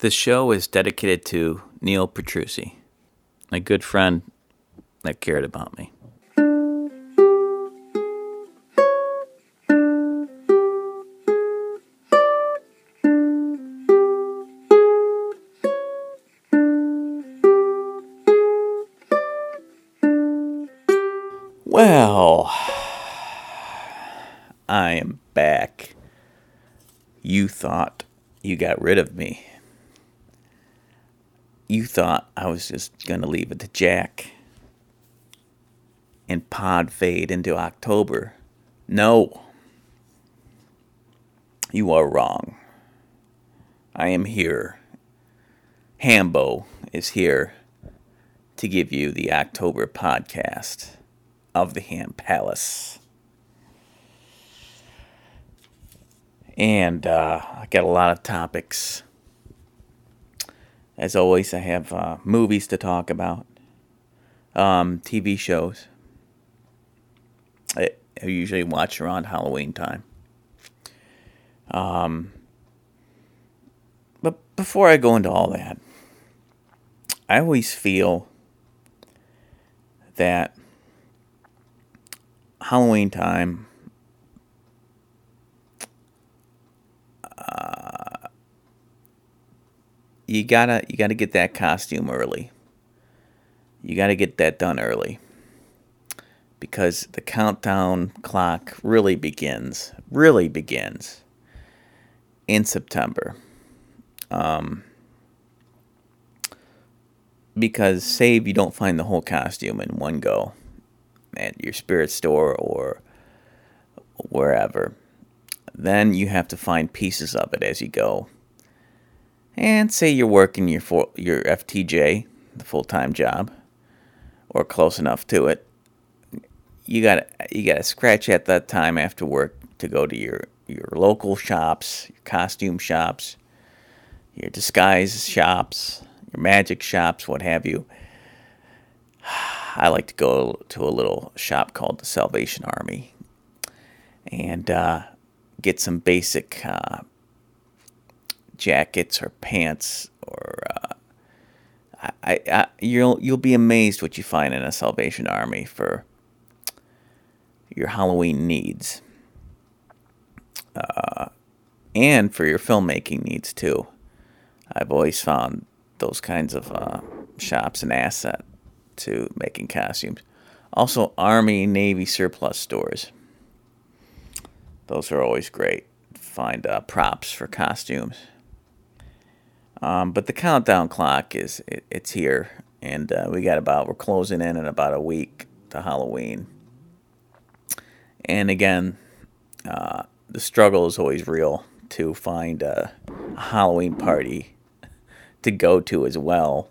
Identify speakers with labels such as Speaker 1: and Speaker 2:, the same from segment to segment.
Speaker 1: This show is dedicated to Neil Petrucci, a good friend that cared about me. Well, I am back. You thought you got rid of me. You thought I was just going to leave it to Jack and pod fade into October. No. You are wrong. I am here. Hambo is here to give you the October podcast of the Ham Palace. And uh, I got a lot of topics. As always, I have uh, movies to talk about, um, TV shows. I, usually watch around Halloween time. Um, but before I go into all that, I always feel that Halloween time, uh, you gotta you gotta get that costume early. You gotta get that done early because the countdown clock really begins really begins in September. Um, because save you don't find the whole costume in one go at your spirit store or wherever. Then you have to find pieces of it as you go. And say you're working your for, your FTJ, the full-time job, or close enough to it. You got you got to scratch at that time after work to go to your your local shops, your costume shops, your disguise shops, your magic shops, what have you I like to go to a little shop called the Salvation Army and uh, get some basic uh, jackets or pants or uh, I, I, you'll you'll be amazed what you find in a Salvation Army for your Halloween needs uh, and for your filmmaking needs too. I've always found those kinds of uh, shops an asset to making costumes. Also, Army, Navy surplus stores. Those are always great. Find uh, props for costumes. Um, but the countdown clock is it, it's here, and uh, we got about we're closing in in about a week to Halloween. And again, uh, the struggle is always real to find a, Halloween party to go to as well.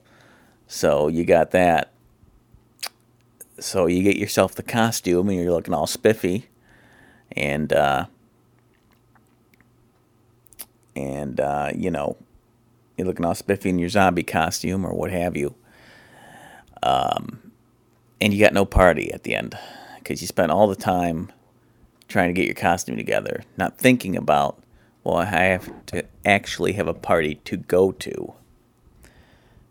Speaker 1: So you got that. So you get yourself the costume and you're looking all spiffy. And, uh, and, uh, you know, you're looking all spiffy in your zombie costume or what have you. Um, and you got no party at the end because you spent all the time trying to get your costume together, not thinking about, well, I have to actually have a party to go to.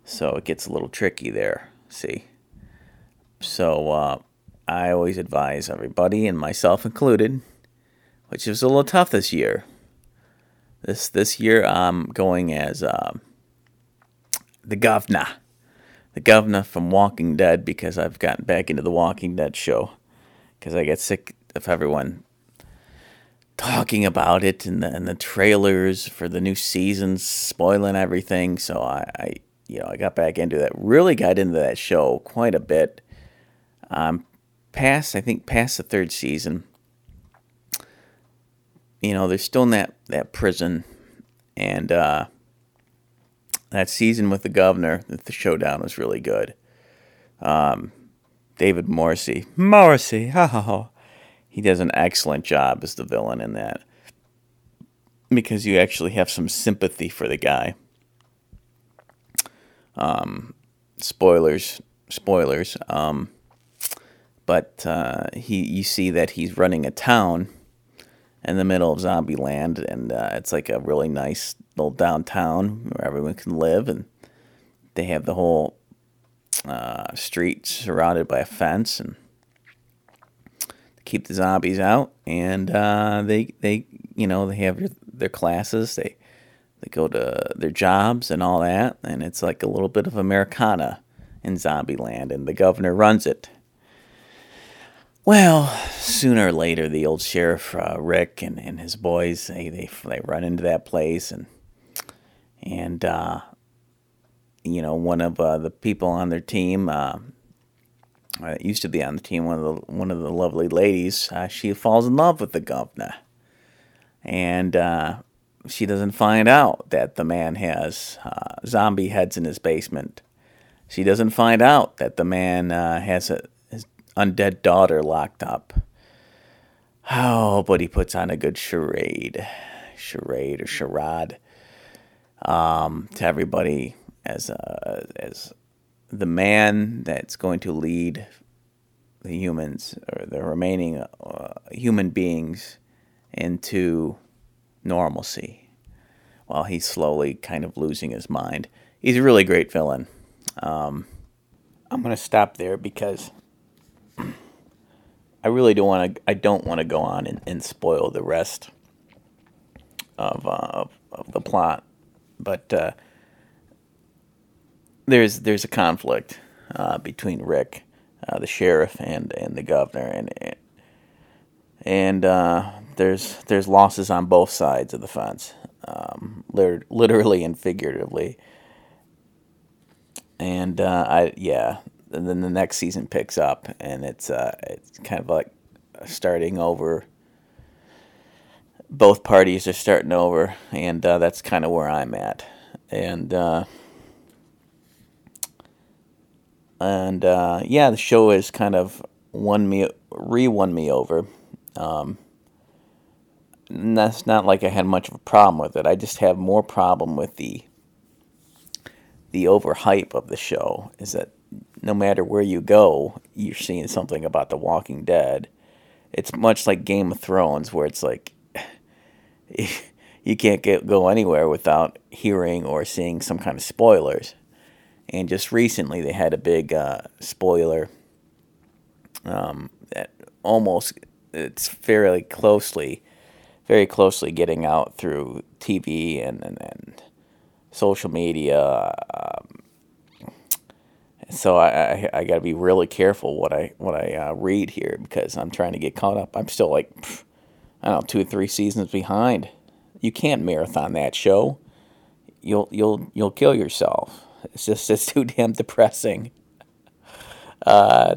Speaker 1: So it gets a little tricky there, see? So uh, I always advise everybody, and myself included, which is a little tough this year. This this year I'm going as uh, the governor, the governor from Walking Dead, because I've gotten back into the Walking Dead show, because I get sick of everyone talking about it and the, and the trailers for the new seasons spoiling everything. So I, I, you know, I got back into that. Really got into that show quite a bit um, past, I think, past the third season, you know, they're still in that, that prison. And uh, that season with the governor, the showdown was really good. Um, David Morrissey, Morrissey, ha ha ha. He does an excellent job as the villain in that because you actually have some sympathy for the guy. Um, spoilers, spoilers. Um, but uh, he you see that he's running a town in the middle of zombie land, and uh, it's like a really nice little downtown where everyone can live, and they have the whole uh, street surrounded by a fence and keep the zombies out. And uh, they they you know they have their classes. They they go to their jobs and all that, and it's like a little bit of Americana in Zombieland, and the governor runs it. Well, sooner or later, the old sheriff uh, Rick and, and his boys they, they they run into that place, and and uh, you know one of uh, the people on their team uh, uh used to be on the team one of the one of the lovely ladies. Uh, she falls in love with the governor, and she doesn't find out that the man has zombie heads in his basement. She doesn't find out that the man has a undead daughter locked up. Oh, but he puts on a good charade, charade or charade um, to everybody as a, as the man that's going to lead the humans or the remaining uh, human beings into normalcy while he's slowly kind of losing his mind. He's a really great villain. Um, I'm going to stop there because I really don't want to. I don't want to go on and, and spoil the rest of, uh, of, of the plot but uh, there's there's a conflict uh, between Rick, uh, the sheriff, and and the governor, and and uh, there's there's losses on both sides of the fence, um, literally and figuratively. And uh, I yeah, and then the next season picks up, and it's uh, it's kind of like starting over both parties are starting over, and uh, that's kind of where I'm at. And uh, and uh, yeah, the show has kind of won me, re-won me over. Um, that's not like I had much of a problem with it. I just have more problem with the the overhype of the show. Is that no matter where you go, you're seeing something about The Walking Dead. It's much like Game of Thrones, where it's like you can't get go anywhere without hearing or seeing some kind of spoilers. And just recently, they had a big uh, spoiler um, that almost it's fairly closely, very closely getting out through TV and and, and social media. Um, so I, I, I got to be really careful what I what I uh, read here because I'm trying to get caught up. I'm still like. Pff, I don't know, two or three seasons behind. You can't marathon that show. You'll you'll you'll kill yourself. It's just it's too damn depressing. Uh,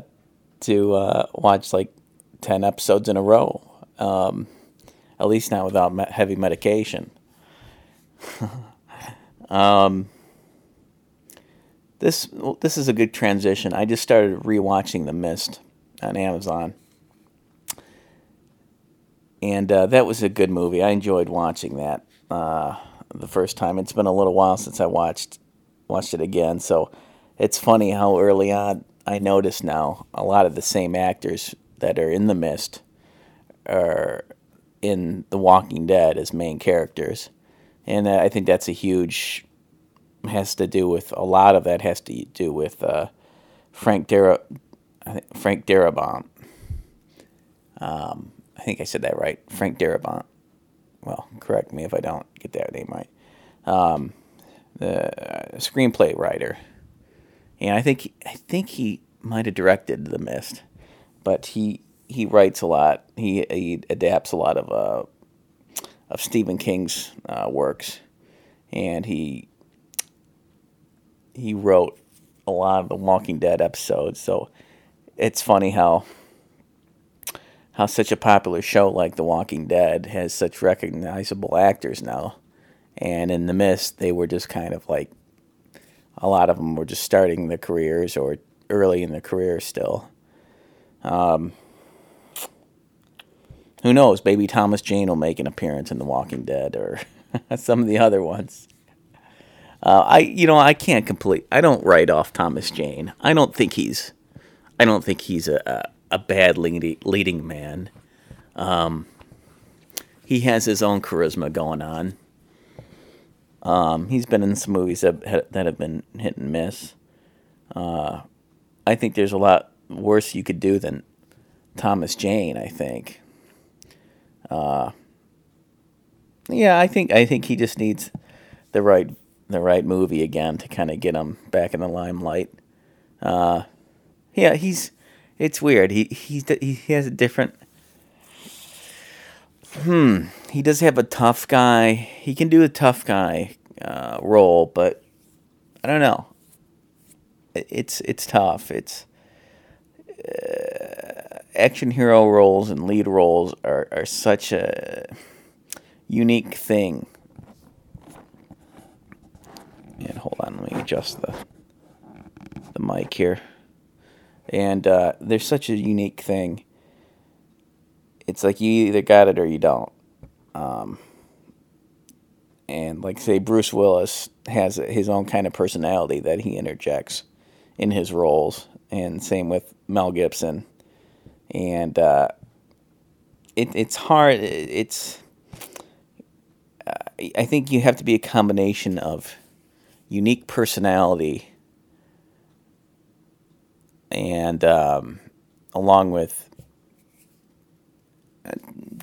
Speaker 1: to uh, watch like ten episodes in a row. Um, at least not without heavy medication. um, this this is a good transition. I just started rewatching The Mist on Amazon and uh, that was a good movie. I enjoyed watching that uh, the first time. It's been a little while since I watched watched it again, so it's funny how early on I noticed now a lot of the same actors that are in The Mist are in The Walking Dead as main characters, and uh, I think that's a huge has to do with a lot of that has to do with uh, Frank Dara, Frank Darabont. Um, I think I said that right. Frank Darabont. Well, correct me if I don't get that name right. Um, the screenplay writer, and I think I think he might have directed The Mist, but he he writes a lot. He he adapts a lot of uh, of Stephen King's uh, works, and he he wrote a lot of the Walking Dead episodes. So it's funny how how such a popular show like The Walking Dead has such recognizable actors now. And in The Mist, they were just kind of like a lot of them were just starting their careers or early in their career still. Um, who knows? Maybe Thomas Jane will make an appearance in The Walking Dead or some of the other ones. Uh, I, you know, I can't complete. I don't write off Thomas Jane. I don't think he's. I don't think he's a, a a bad leading, leading man. Um, he has his own charisma going on. Um, he's been in some movies that that have been hit and miss. Uh, I think there's a lot worse you could do than Thomas Jane. I think. Uh, yeah, I think I think he just needs the right the right movie again to kind of get him back in the limelight. Uh, yeah, he's it's weird. He he he has a different. Hmm. He does have a tough guy. He can do a tough guy uh, role, but I don't know. It's it's tough. It's uh, action hero roles and lead roles are, are such a unique thing. And hold on, let me adjust the the mic here. And uh, there's such a unique thing. It's like you either got it or you don't. Um, and like say Bruce Willis has his own kind of personality that he interjects in his roles, and same with Mel Gibson. And uh, it, it's hard. It's uh, I think you have to be a combination of unique personality and um, along with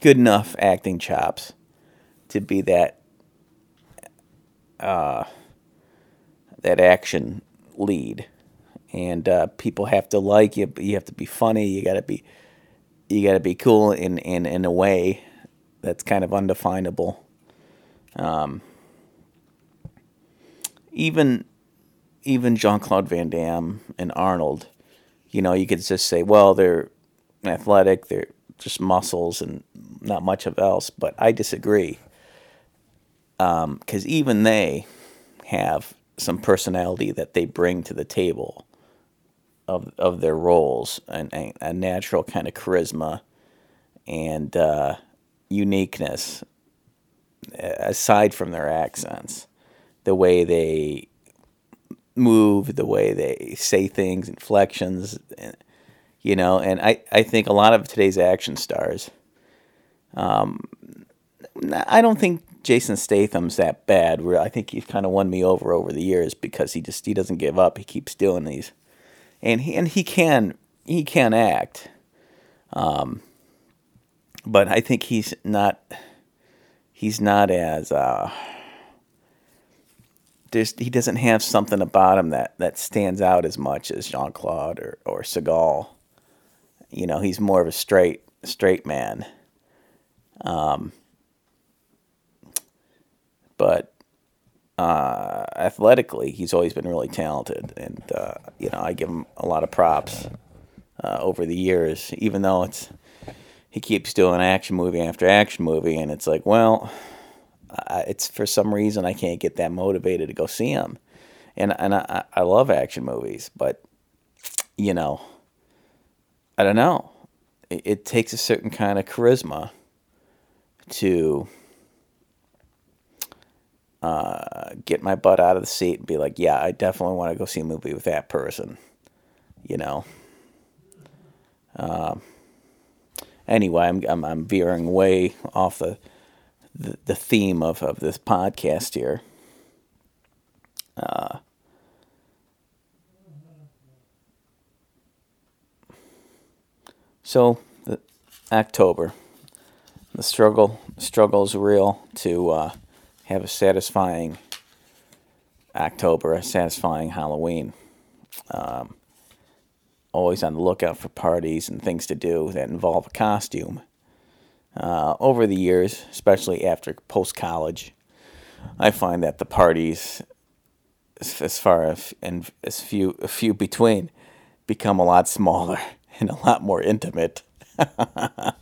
Speaker 1: good enough acting chops to be that uh, that action lead, and uh, people have to like you. You have to be funny. You got to be you got to be cool in, in in a way that's kind of undefinable. Um, even even Jean Claude Van Damme and Arnold you know, you could just say, well, they're athletic, they're just muscles and not much of else. But I disagree. Because um, even they have some personality that they bring to the table of, of their roles and, and a natural kind of charisma and uh, uniqueness aside from their accents. The way they move, the way they say things, inflections, you know. And I, I think a lot of today's action stars, um, I don't think Jason Statham's that bad. Where I think he's kind of won me over over the years because he just he doesn't give up. He keeps doing these, and he and he can he can act. Um, but I think he's not he's not as uh, there's he doesn't have something about him that, that stands out as much as Jean Claude or, or Seagal. You know, he's more of a straight straight man. Um, but uh, athletically, he's always been really talented, and uh, you know I give him a lot of props uh, over the years. Even though it's he keeps doing action movie after action movie, and it's like, well, it's for some reason I can't get that motivated to go see them. And and I, I love action movies, but you know, I don't know. It, it takes a certain kind of charisma to uh, get my butt out of the seat and be like, yeah, I definitely want to go see a movie with that person. You know. Um, anyway, I'm, I'm I'm veering way off the the, the theme of, of this podcast here. Uh, so, the, October, the struggle struggle is real to uh, have a satisfying October, a satisfying Halloween. Um, always on the lookout for parties and things to do that involve a costume uh, over the years, especially after post college, I find that the parties, as far as and as few a few between, become a lot smaller and a lot more intimate. that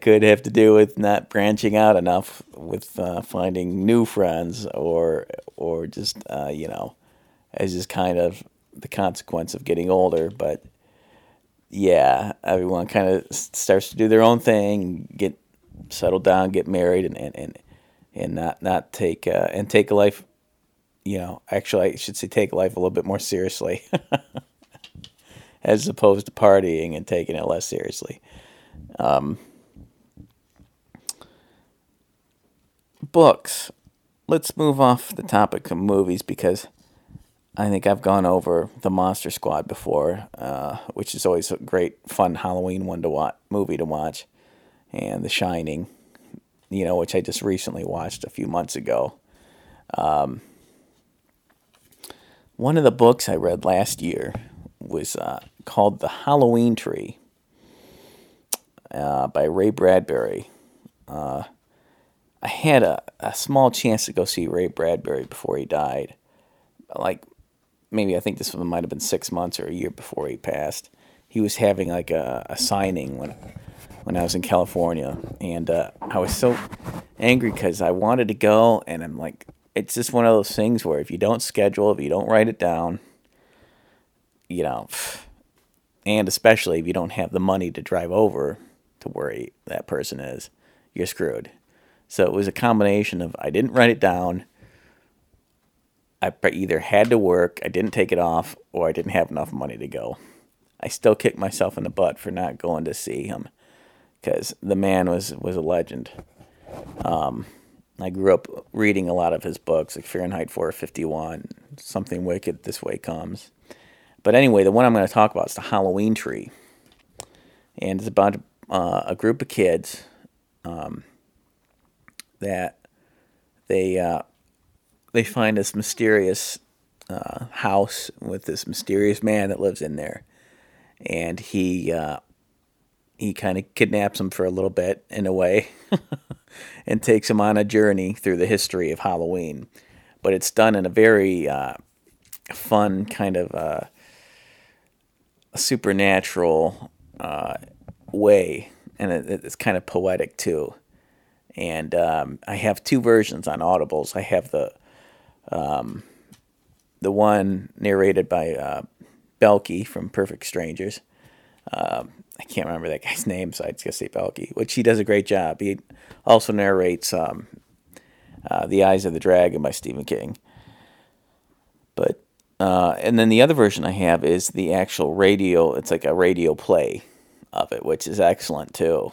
Speaker 1: could have to do with not branching out enough with uh, finding new friends, or or just uh, you know, as just kind of the consequence of getting older. But yeah, everyone kind of starts to do their own thing, get settled down, get married, and and and, and not not take uh, and take life. You know, actually, I should say take life a little bit more seriously, as opposed to partying and taking it less seriously. Um, books. Let's move off the topic of movies because I think I've gone over the Monster Squad before, uh, which is always a great, fun Halloween one to watch, movie to watch, and The Shining, you know, which I just recently watched a few months ago. Um, one of the books I read last year was uh, called The Halloween Tree uh, by Ray Bradbury. Uh, I had a, a small chance to go see Ray Bradbury before he died. Like, maybe I think this one might have been six months or a year before he passed. He was having like a, a signing when when I was in California, and uh, I was so angry because I wanted to go, and I'm like, it's just one of those things where if you don't schedule, if you don't write it down, you know, and especially if you don't have the money to drive over to where that person is, you're screwed. So it was a combination of I didn't write it down. I either had to work, I didn't take it off, or I didn't have enough money to go. I still kick myself in the butt for not going to see him because the man was was a legend. Um, I grew up reading a lot of his books, like Fahrenheit 451, Something Wicked This Way Comes. But anyway, the one I'm going to talk about is the Halloween tree, and it's about uh, a group of kids um, that they uh, they find this mysterious uh, house with this mysterious man that lives in there, and he uh, he kind of kidnaps him for a little bit in a way, and takes him on a journey through the history of Halloween. But it's done in a very uh, fun kind of uh, supernatural uh, way, and it, it's kind of poetic too. And um, I have two versions on Audibles. I have the um, the one narrated by uh, Balki from Perfect Strangers. Um, I can't remember that guy's name, so I just say Balki, which he does a great job. He also narrates um, uh, The Eyes of the Dragon by Stephen King. But uh, and then the other version I have is the actual radio. It's like a radio play of it, which is excellent too.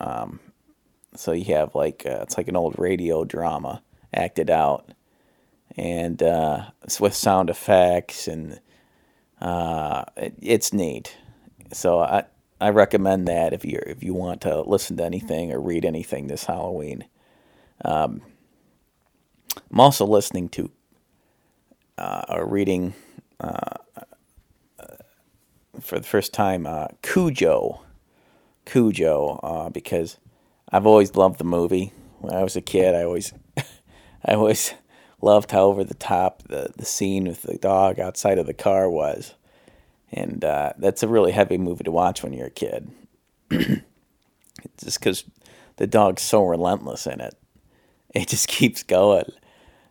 Speaker 1: Um, so you have like uh, it's like an old radio drama acted out, and uh, with sound effects and uh, it, it's neat. So I I recommend that if you if you want to listen to anything or read anything this Halloween. Um, I'm also listening to uh, or reading uh, for the first time uh, Cujo, Cujo, uh, because I've always loved the movie. When I was a kid, I always I always loved how over the top the the scene with the dog outside of the car was, and uh, that's a really heavy movie to watch when you're a kid. just because the dog's so relentless in it, it just keeps going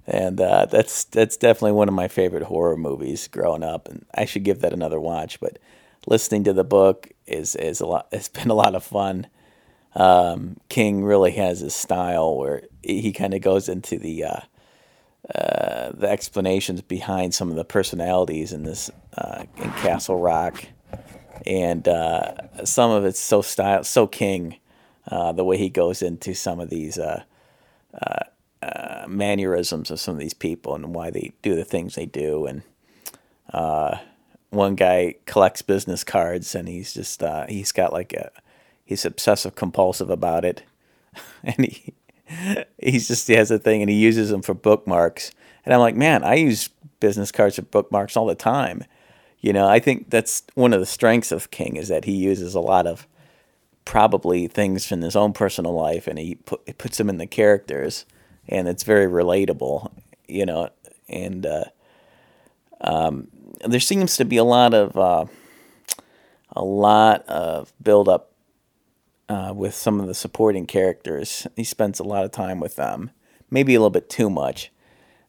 Speaker 1: and uh, that's that's definitely one of my favorite horror movies growing up, and I should give that another watch. But listening to the book is is a lot. It's been a lot of fun. Um, King really has his style where he kind of goes into the uh, uh, the explanations behind some of the personalities in this uh, in Castle Rock, and uh, some of it's so style so King. Uh, the way he goes into some of these uh, mannerisms of some of these people and why they do the things they do. And uh, one guy collects business cards, and he's just uh, he's got like a he's obsessive compulsive about it, and he he's just he has a thing, and he uses them for bookmarks. And I'm like, man, I use business cards for bookmarks all the time. You know, I think that's one of the strengths of King is that he uses a lot of probably things from his own personal life and he, put, he puts them in the characters and it's very relatable, you know. And uh, um, there seems to be a lot of uh, a lot of build up uh, with some of the supporting characters. He spends a lot of time with them, maybe a little bit too much,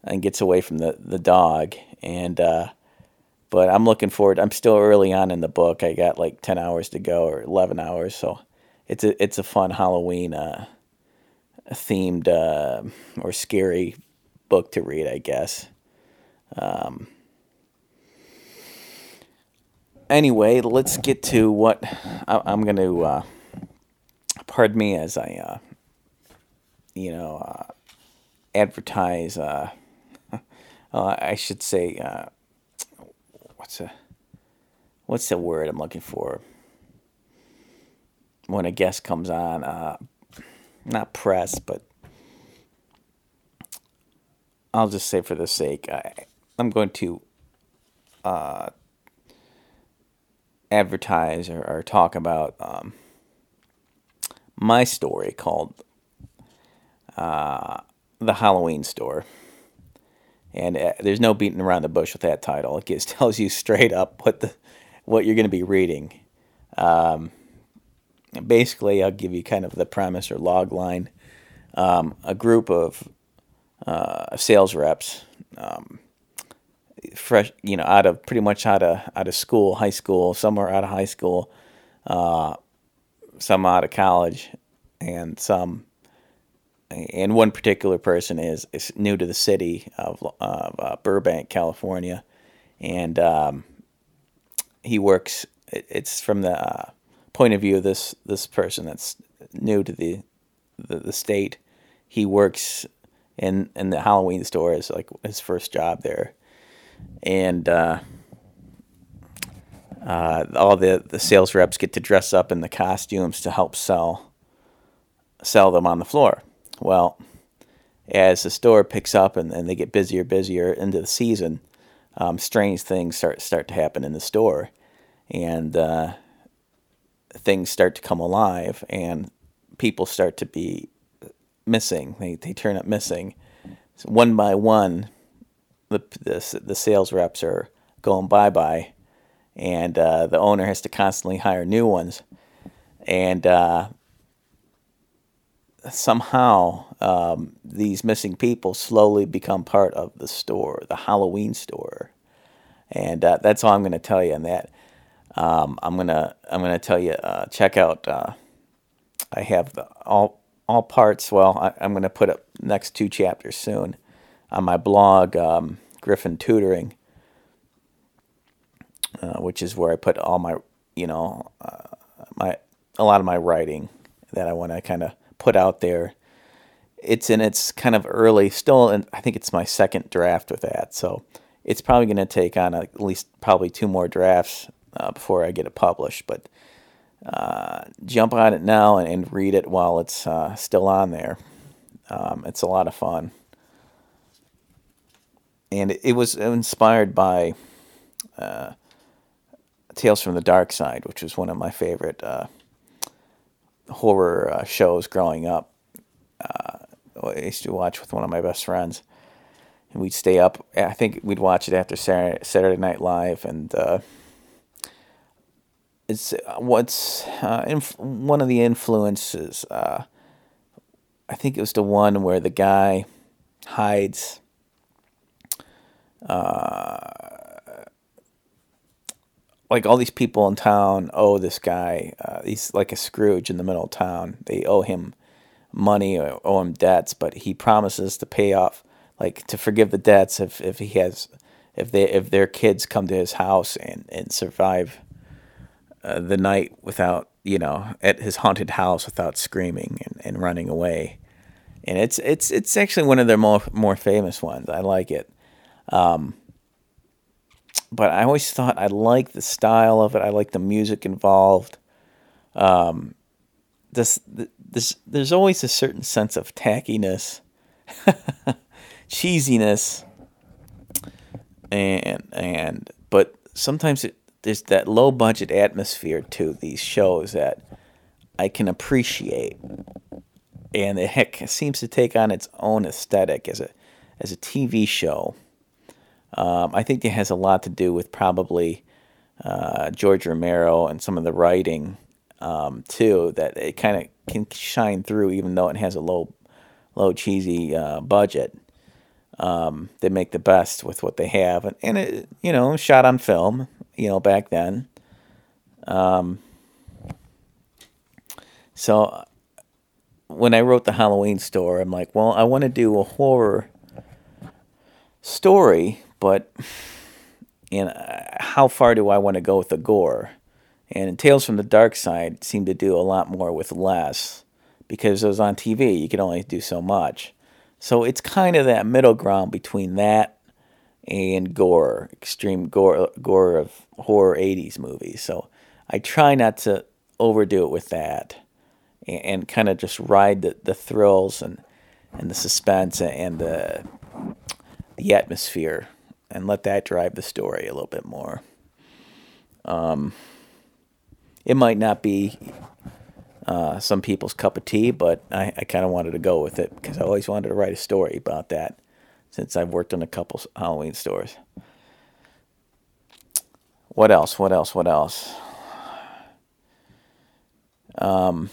Speaker 1: and gets away from the the dog. And uh, but I'm looking forward. I'm still early on in the book. I got like ten hours to go or eleven hours, so it's a it's a fun Halloween uh, themed uh, or scary book to read, I guess. Um, anyway, let's get to what I, am going to. Pardon me as I, uh, you know, uh, advertise. Uh, uh, I should say, uh, what's a what's the word I'm looking for? When a guest comes on, uh, not press, but I'll just say for the sake, I, I'm going to uh, advertise or, or, talk about um, my story called uh, The Halloween Store. And uh, there's no beating around the bush with that title. It gives, tells you straight up what the what you're going to be reading. Um, basically, I'll give you kind of the premise or log line. Um, a group of uh, sales reps, um, fresh, you know, out of pretty much out of out of school, high school, somewhere out of high school, uh, some out of college, and some. And one particular person is, is new to the city of, of uh, Burbank, California, and um, he works. It's from the uh, point of view of this this person that's new to the the, the state. He works in in the Halloween store as like his first job there, and uh, uh, all the the sales reps get to dress up in the costumes to help sell sell them on the floor. Well, as the store picks up and, and they get busier busier into the season, um, strange things start start to happen in the store, and uh, things start to come alive, and people start to be missing. They they turn up missing. So one by one, the, the the sales reps are going bye bye, and uh, the owner has to constantly hire new ones, and uh, somehow um, these missing people slowly become part of the store, the Halloween store, and uh, that's all I'm going to tell you on that. Um, I'm gonna I'm gonna tell you uh, check out. Uh, I have the, all all parts. Well, I, am going to put up next two chapters soon on my blog, um, Griffin Tutoring, uh, which is where I put all my, you know, uh, my a lot of my writing that I want to kind of put out there. It's in its kind of early, still, and I think it's my second draft with that. So it's probably going to take on at least probably two more drafts uh, before I get it published. But uh, jump on it now and, and read it while it's uh, still on there. Um, it's a lot of fun. And it, it was inspired by uh, Tales from the Dark Side, which was one of my favorite uh, horror uh, shows growing up. Uh, I used to watch with one of my best friends. And we'd stay up. I think we'd watch it after Saturday Night Live, and it's uh, what's uh, inf- one of the influences. Uh, I think it was the one where the guy hides. Uh, like all these people in town owe this guy. Uh, he's like a Scrooge in the middle of town. They owe him money or owe him debts, but he promises to pay off, like to forgive the debts if, if he has, if they if their kids come to his house and and survive uh, the night without you know at his haunted house without screaming and, and running away and it's it's it's actually one of their more more famous ones i like it um, but i always thought i like the style of it. I like the music involved. Um, this this there's always a certain sense of tackiness cheesiness and and but sometimes it there's that low budget atmosphere to these shows that I can appreciate, and it heck seems to take on its own aesthetic as a as a TV show. Um, I think it has a lot to do with probably uh, George Romero and some of the writing um, too. That it kind of can shine through, even though it has a low, low cheesy uh, budget. Um, they make the best with what they have, and, and it you know shot on film you know, back then. Um, so when I wrote the Halloween store, I'm like, well, I want to do a horror story, but you uh, know, how far do I want to go with the gore? And Tales from the Dark Side seemed to do a lot more with less because it was on TV. You could only do so much. So it's kind of that middle ground between that and gore, extreme gore, gore of horror 80s movies. So I try not to overdo it with that and, and kind of just ride the, the thrills and, and the suspense and the, the atmosphere and let that drive the story a little bit more. Um, it might not be uh, some people's cup of tea, but I, I kind of wanted to go with it because I always wanted to write a story about that since I've worked on a couple Halloween stores. What else? What else? What else? Um,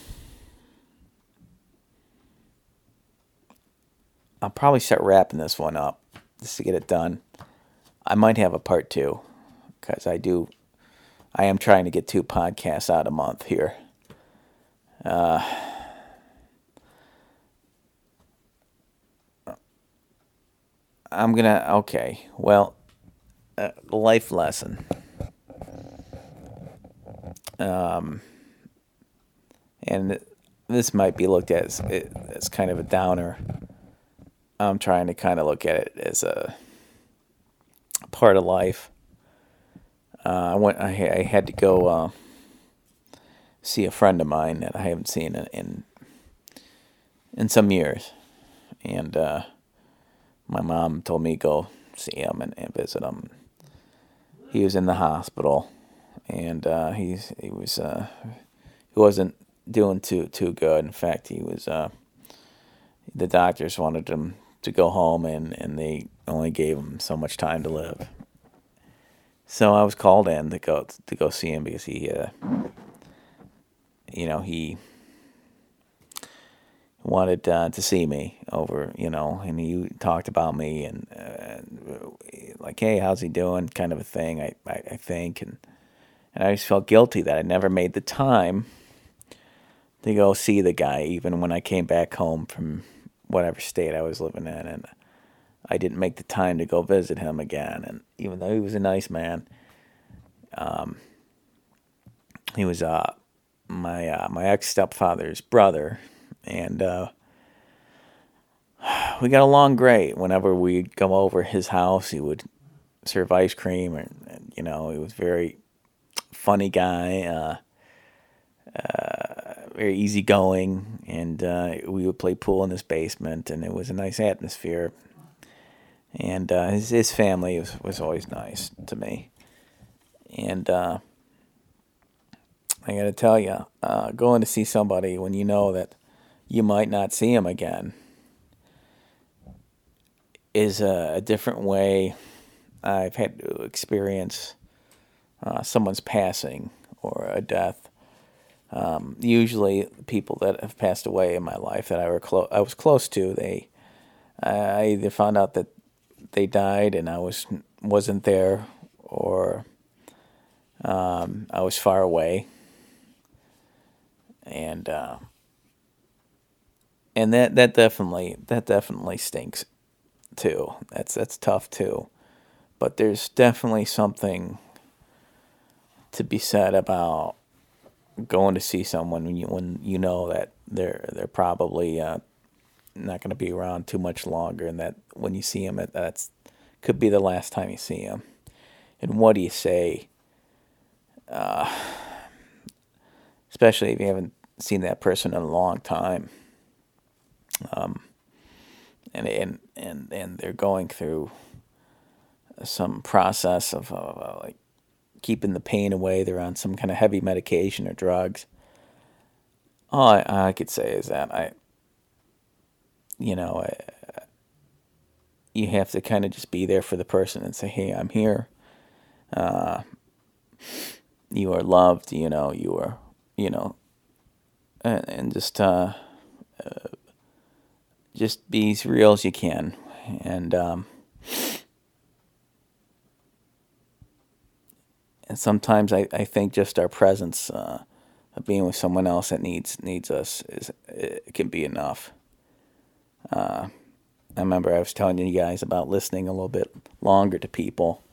Speaker 1: I'll probably start wrapping this one up just to get it done. I might have a part two because I do. I am trying to get two podcasts out a month here. Uh, I'm gonna. Okay. Well, uh, life lesson. Um, and this might be looked at as, as kind of a downer. I'm trying to kind of look at it as a part of life. Uh, I went. I, I, had to go uh, see a friend of mine that I haven't seen in in, in some years, and uh, my mom told me go see him and, and visit him. He was in the hospital, and uh, he's he was uh, he wasn't doing too too good. In fact, he was. Uh, the doctors wanted him to go home, and, and they only gave him so much time to live. So I was called in to go to go see him because he, uh, you know, he wanted uh, to see me over, you know, and he talked about me and uh, like, hey, how's he doing? Kind of a thing, I, I, I think, and and I just felt guilty that I never made the time to go see the guy, even when I came back home from whatever state I was living in, and I didn't make the time to go visit him again. And even though he was a nice man, um, he was uh, my uh, my ex stepfather's brother, and uh, we got along great. Whenever we'd come over his house, he would serve ice cream, and, and you know, he was very funny guy. Uh, uh, very easygoing, and uh, we would play pool in his basement, and it was a nice atmosphere. And uh, his his family was, was always nice to me, and uh, I got to tell you, uh, going to see somebody when you know that you might not see him again is a, a different way I've had to experience someone's passing or a death um, usually, people that have passed away in my life that I were close, I was close to, they, I either found out that they died and I was wasn't there, or um, I was far away, and uh, and that that definitely that definitely stinks, too. That's that's tough too, but there's definitely something to be said about going to see someone when you when you know that they're they're probably uh, not going to be around too much longer, and that when you see them, that's could be the last time you see them. And what do you say? Uh, especially if you haven't seen that person in a long time. Um, and and and and they're going through some process of, uh, like keeping the pain away. They're on some kind of heavy medication or drugs. All I, I could say is that I, you know, I, you have to kind of just be there for the person and say, "Hey, I'm here. Uh, you are loved. You know, you are, you know, and, and just uh, uh, just be as real as you can." And um, sometimes I, I think just our presence uh, of being with someone else that needs needs us is it can be enough. Uh, I remember I was telling you guys about listening a little bit longer to people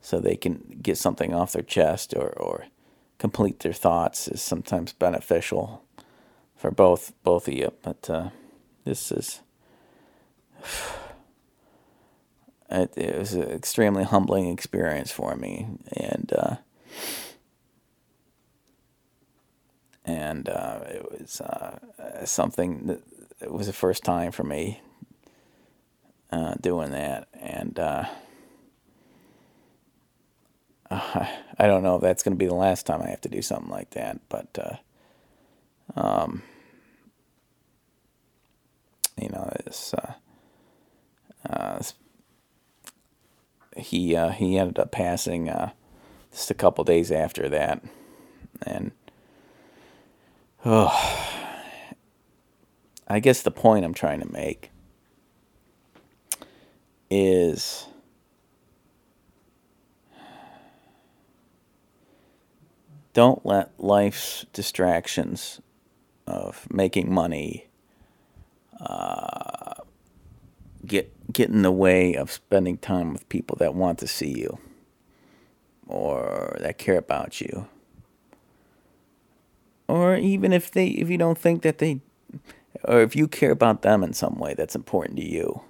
Speaker 1: so they can get something off their chest or, or complete their thoughts is sometimes beneficial for both both of you. But uh, this is it, it was an extremely humbling experience for me, and uh, and uh, it was uh, something that it was the first time for me uh, doing that, and uh, I don't know if that's going to be the last time I have to do something like that, but uh, um, you know, it's, uh, uh, he uh, he ended up passing uh, just a couple days after that, and oh, I guess the point I'm trying to make is don't let life's distractions of making money uh, get get in the way of spending time with people that want to see you or that care about you. Or even if they if you don't think that they or if you care about them in some way that's important to you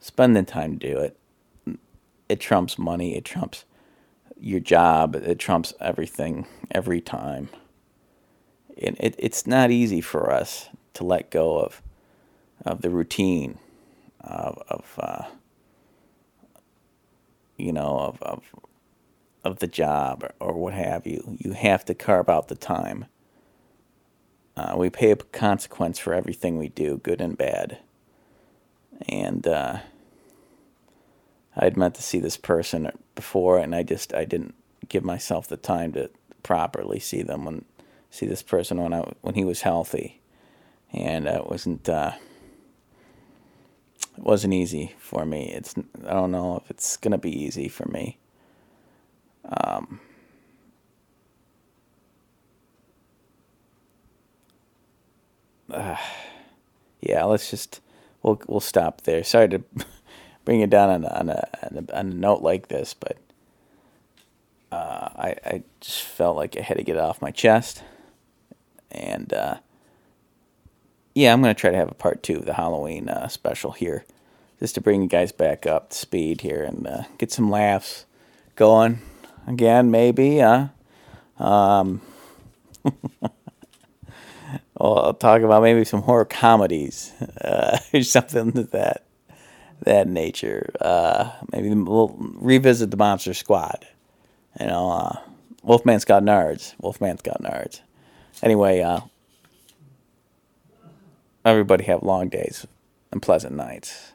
Speaker 1: spend the time to do it. It trumps money. It trumps your job. It trumps everything every time. And it, it's not easy for us to let go of of the routine of, of uh, you know of, of of the job or, or, what have you you have to carve out the time. Uh, we pay a consequence for everything we do good and bad. And uh, I'd meant to see this person before, and I just I didn't give myself the time to properly see them when see this person when I when he was healthy, and uh, it wasn't uh, wasn't easy for me. It's I don't know if it's gonna be easy for me. Um, uh, yeah, let's just we'll we'll stop there. Sorry to bring it down on a, on a, on a, on a note like this, but uh, I, I just felt like I had to get it off my chest. And uh, yeah, I'm going to try to have a part two of the Halloween uh, special here, just to bring you guys back up to speed here and uh, get some laughs going again, maybe. Uh, um, well, I'll talk about maybe some horror comedies uh, or something that that nature. Uh, maybe we'll revisit the Monster Squad. You know, uh, Wolfman's got nards. Wolfman's got nards. Anyway, uh, everybody have long days and pleasant nights.